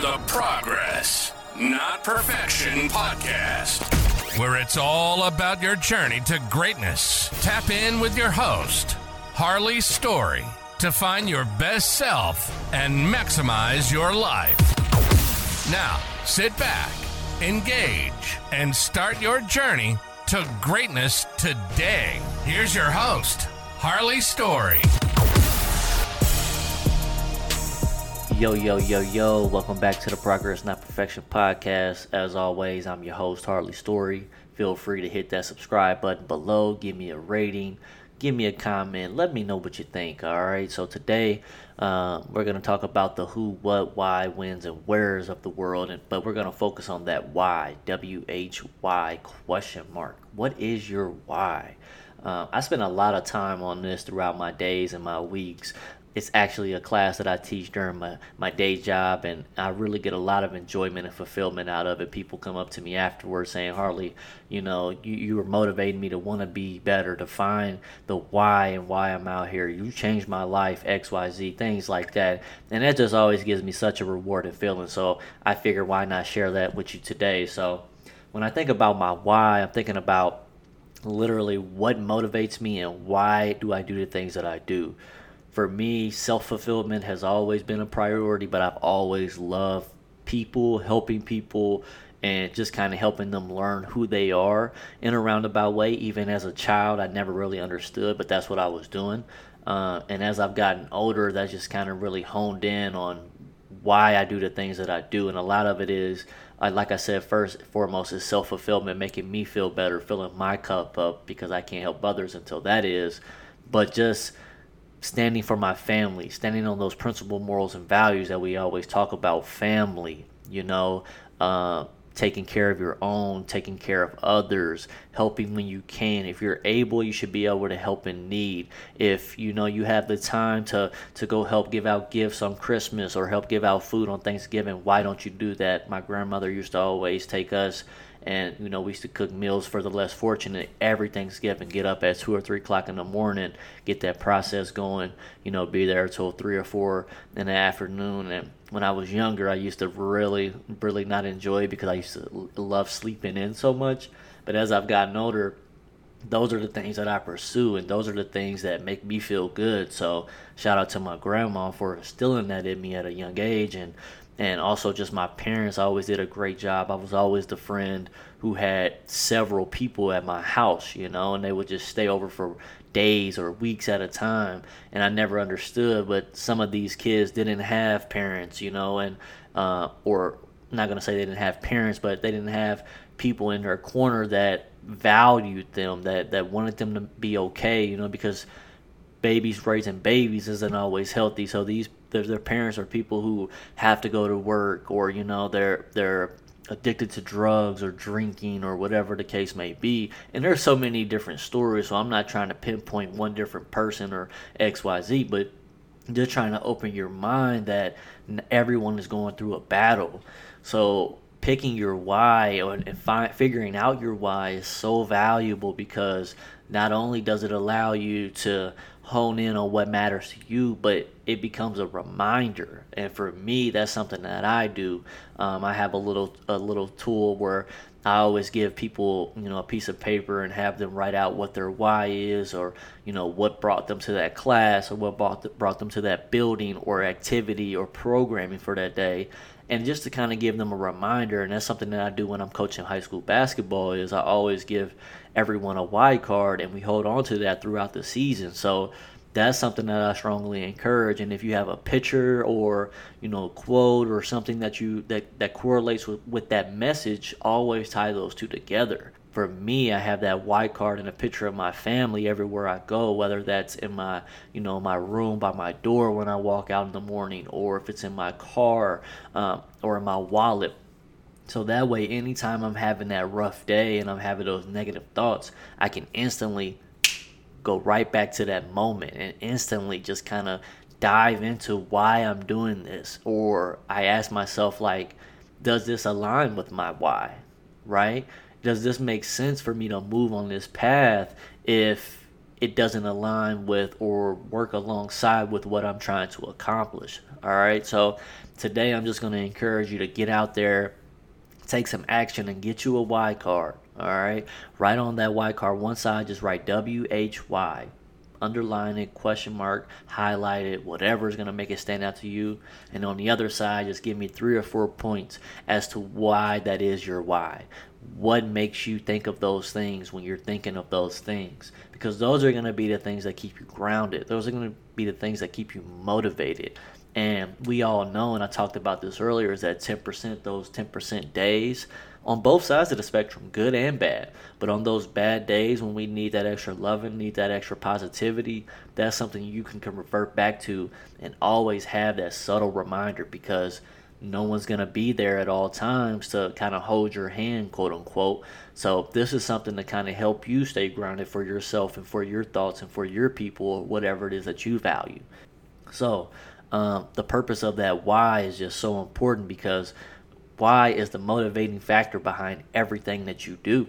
the Progress, Not Perfection podcast, where it's all about your journey to greatness. Tap in with your host, Harley Story, to find your best self and maximize your life. Now, sit back, engage, and start your journey to greatness today. Here's your host, Harley Story. Yo, yo, yo, yo. Welcome back to the Progress Not Perfection podcast. As always, I'm your host, Harley Story. Feel free to hit that subscribe button below, give me a rating, give me a comment, let me know what you think. All right, so today uh, we're going to talk about the who, what, why, whens, and wheres of the world, and, but we're going to focus on that why, W H Y question mark. What is your why? Uh, I spend a lot of time on this throughout my days and my weeks it's actually a class that I teach during my, my day job, and I really get a lot of enjoyment and fulfillment out of it. People come up to me afterwards saying, Harley, you know, you, you were motivating me to want to be better, to find the why and why I'm out here. You changed my life, XYZ, things like that. And that just always gives me such a rewarding feeling. So I figure, why not share that with you today? So when I think about my why, I'm thinking about literally what motivates me and why do I do the things that I do for me, self fulfillment has always been a priority, but I've always loved people, helping people, and just kind of helping them learn who they are in a roundabout way. Even as a child, I never really understood, but that's what I was doing. Uh, and as I've gotten older, that's just kind of really honed in on why I do the things that I do. And a lot of it is, like I said, first foremost, is self fulfillment, making me feel better, filling my cup up because I can't help others until that is. But just standing for my family, standing on those principle, morals, and values that we always talk about family, you know, uh, taking care of your own, taking care of others, helping when you can. If you're able, you should be able to help in need. If you know you have the time to to go help give out gifts on Christmas or help give out food on Thanksgiving, why don't you do that? My grandmother used to always take us and you know we used to cook meals for the less fortunate every Thanksgiving. Get up at two or three o'clock in the morning, get that process going. You know, be there till three or four in the afternoon. And when I was younger, I used to really, really not enjoy because I used to love sleeping in so much. But as I've gotten older, those are the things that I pursue, and those are the things that make me feel good. So, shout out to my grandma for instilling that in me at a young age, and and also just my parents always did a great job. I was always the friend who had several people at my house, you know, and they would just stay over for days or weeks at a time. And I never understood, but some of these kids didn't have parents, you know, and uh, or I'm not gonna say they didn't have parents, but they didn't have people in their corner that valued them, that that wanted them to be okay, you know, because babies raising babies isn't always healthy. So these their, their parents are people who have to go to work or you know they're they're addicted to drugs or drinking or whatever the case may be. And there's so many different stories, so I'm not trying to pinpoint one different person or XYZ, but just trying to open your mind that everyone is going through a battle. So picking your why and fi- figuring out your why is so valuable because not only does it allow you to hone in on what matters to you, but it becomes a reminder. And for me, that's something that I do. Um, I have a little a little tool where I always give people, you know, a piece of paper and have them write out what their why is, or you know, what brought them to that class, or what brought brought them to that building or activity or programming for that day, and just to kind of give them a reminder. And that's something that I do when I'm coaching high school basketball. Is I always give everyone a wide card, and we hold on to that throughout the season. So that's something that I strongly encourage. And if you have a picture or you know quote or something that you that that correlates with with that message, always tie those two together. For me, I have that white card and a picture of my family everywhere I go, whether that's in my you know my room by my door when I walk out in the morning, or if it's in my car um, or in my wallet so that way, anytime I'm having that rough day and I'm having those negative thoughts, I can instantly go right back to that moment and instantly just kind of dive into why I'm doing this. Or I ask myself, like, does this align with my why? Right? Does this make sense for me to move on this path if it doesn't align with or work alongside with what I'm trying to accomplish. All right. So today I'm just going to encourage you to get out there, take some action, and get you a Y card. All right. Write on that Y card, one side, just write W H Y. Underline it, question mark, highlight it, whatever is going to make it stand out to you. And on the other side, just give me three or four points as to why that is your why what makes you think of those things when you're thinking of those things because those are going to be the things that keep you grounded those are going to be the things that keep you motivated and we all know and i talked about this earlier is that 10% those 10% days on both sides of the spectrum good and bad but on those bad days when we need that extra loving need that extra positivity that's something you can, can revert back to and always have that subtle reminder because no one's going to be there at all times to kind of hold your hand, quote unquote. So, this is something to kind of help you stay grounded for yourself and for your thoughts and for your people whatever it is that you value. So, um, the purpose of that why is just so important because why is the motivating factor behind everything that you do.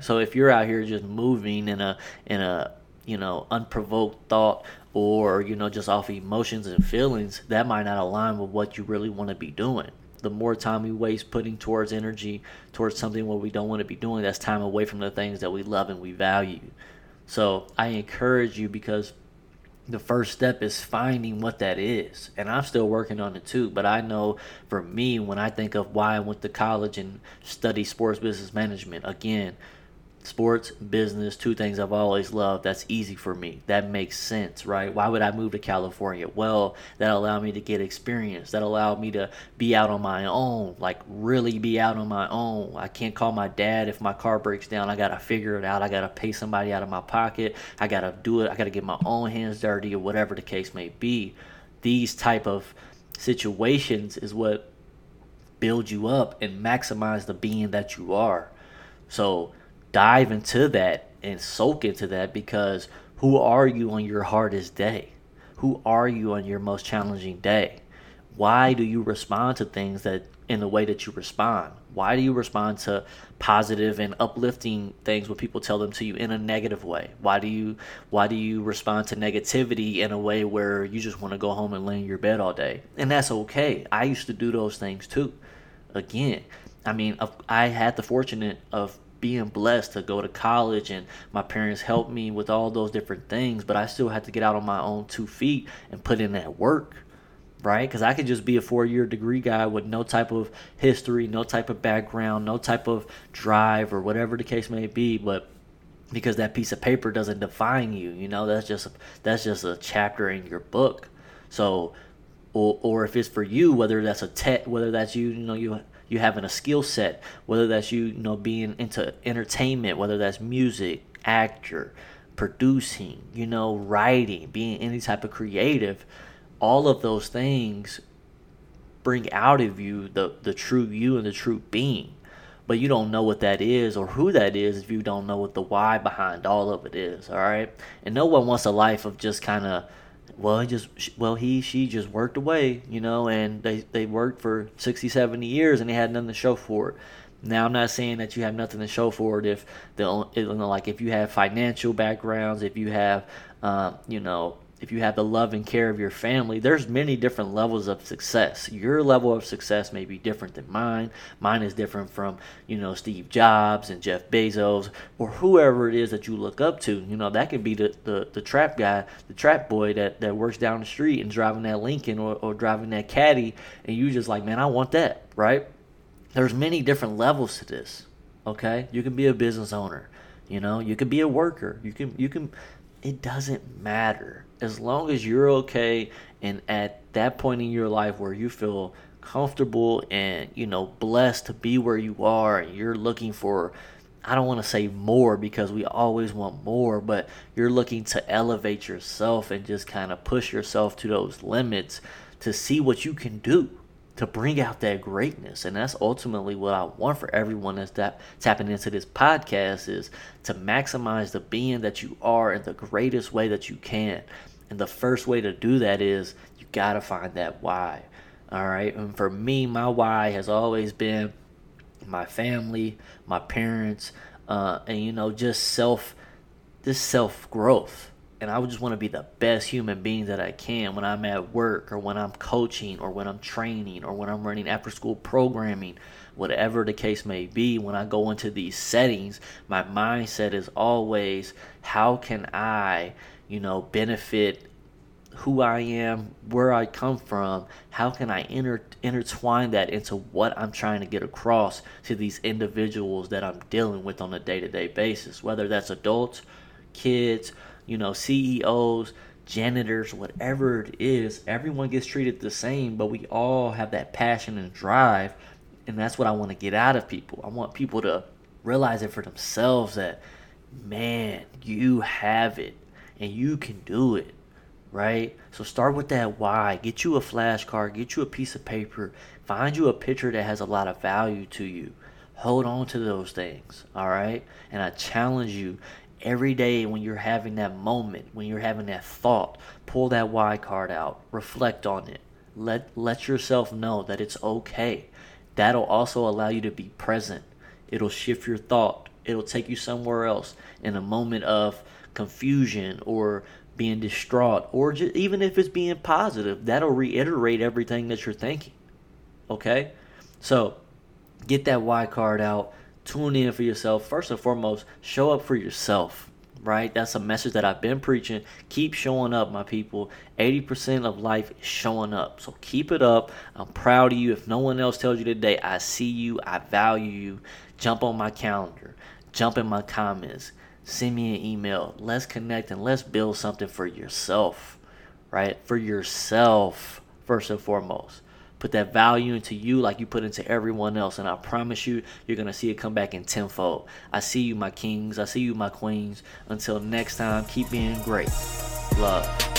So, if you're out here just moving in a in a you know unprovoked thought or you know just off emotions and feelings that might not align with what you really want to be doing the more time we waste putting towards energy towards something what we don't want to be doing that's time away from the things that we love and we value so i encourage you because the first step is finding what that is. And i'm still working on it too but i know for me when i think of why i went to college and study sports business management again sports, business, two things I've always loved. That's easy for me. That makes sense, right? Why would I move to California? Well, that allowed me to get experience. That allowed me to be out on my own, like really be out on my own. I can't call my dad if my car breaks down. I got to figure it out. I got to pay somebody out of my pocket. I got to do it. I got to get my own hands dirty or whatever the case may be. These type of situations is what build you up and maximize the being that you are. So, dive into that and soak into that because who are you on your hardest day? Who are you on your most challenging day? Why do you respond to things that in the way that you respond? Why do you respond to positive and uplifting things when people tell them to you in a negative way? Why do you why do you respond to negativity in a way where you just want to go home and lay in your bed all day? And that's okay. I used to do those things too. Again, I mean, I had the fortunate of being blessed to go to college and my parents helped me with all those different things, but I still had to get out on my own two feet and put in that work, right? Because I could just be a four year degree guy with no type of history, no type of background, no type of drive or whatever the case may be, but because that piece of paper doesn't define you, you know, that's just that's just a chapter in your book. So or, or if it's for you, whether that's a tech, whether that's you, you know, you you having a skill set, whether that's you, you know, being into entertainment, whether that's music, actor, producing, you know, writing, being any type of creative, all of those things bring out of you the, the true you and the true being. But you don't know what that is or who that is if you don't know what the why behind all of it is, all right? And no one wants a life of just kind of well he just well he she just worked away you know and they they worked for 60 70 years and they had nothing to show for it. Now i'm not saying that you have nothing to show for it if the you know, like if you have financial backgrounds if you have uh, you know if you have the love and care of your family, there's many different levels of success. Your level of success may be different than mine. Mine is different from, you know, Steve Jobs and Jeff Bezos or whoever it is that you look up to. You know, that could be the, the, the trap guy, the trap boy that, that works down the street and driving that Lincoln or, or driving that caddy and you just like, man, I want that, right? There's many different levels to this. Okay? You can be a business owner. You know, you can be a worker. You can you can it doesn't matter. As long as you're okay and at that point in your life where you feel comfortable and you know blessed to be where you are and you're looking for I don't want to say more because we always want more, but you're looking to elevate yourself and just kind of push yourself to those limits to see what you can do to bring out that greatness. And that's ultimately what I want for everyone that's that tapping into this podcast is to maximize the being that you are in the greatest way that you can. And the first way to do that is you got to find that why. All right. And for me, my why has always been my family, my parents, uh, and, you know, just self this self growth. And I just want to be the best human being that I can when I'm at work or when I'm coaching or when I'm training or when I'm running after school programming, whatever the case may be. When I go into these settings, my mindset is always how can I, you know, benefit who I am, where I come from, how can I inter- intertwine that into what I'm trying to get across to these individuals that I'm dealing with on a day to day basis, whether that's adults, kids, you know, CEOs, janitors, whatever it is, everyone gets treated the same, but we all have that passion and drive. And that's what I want to get out of people. I want people to realize it for themselves that, man, you have it and you can do it right? So start with that why. Get you a flashcard, get you a piece of paper, find you a picture that has a lot of value to you. Hold on to those things, all right? And I challenge you every day when you're having that moment, when you're having that thought, pull that why card out, reflect on it. Let let yourself know that it's okay. That'll also allow you to be present. It'll shift your thought. It'll take you somewhere else in a moment of confusion or being distraught, or just, even if it's being positive, that'll reiterate everything that you're thinking. Okay? So get that why card out, tune in for yourself. First and foremost, show up for yourself. Right? That's a message that I've been preaching. Keep showing up, my people. 80% of life is showing up. So keep it up. I'm proud of you. If no one else tells you today, I see you, I value you. Jump on my calendar, jump in my comments send me an email. Let's connect and let's build something for yourself, right? For yourself, first and foremost. Put that value into you like you put into everyone else. And I promise you, you're going to see it come back in tenfold. I see you, my kings. I see you, my queens. Until next time, keep being great. Love.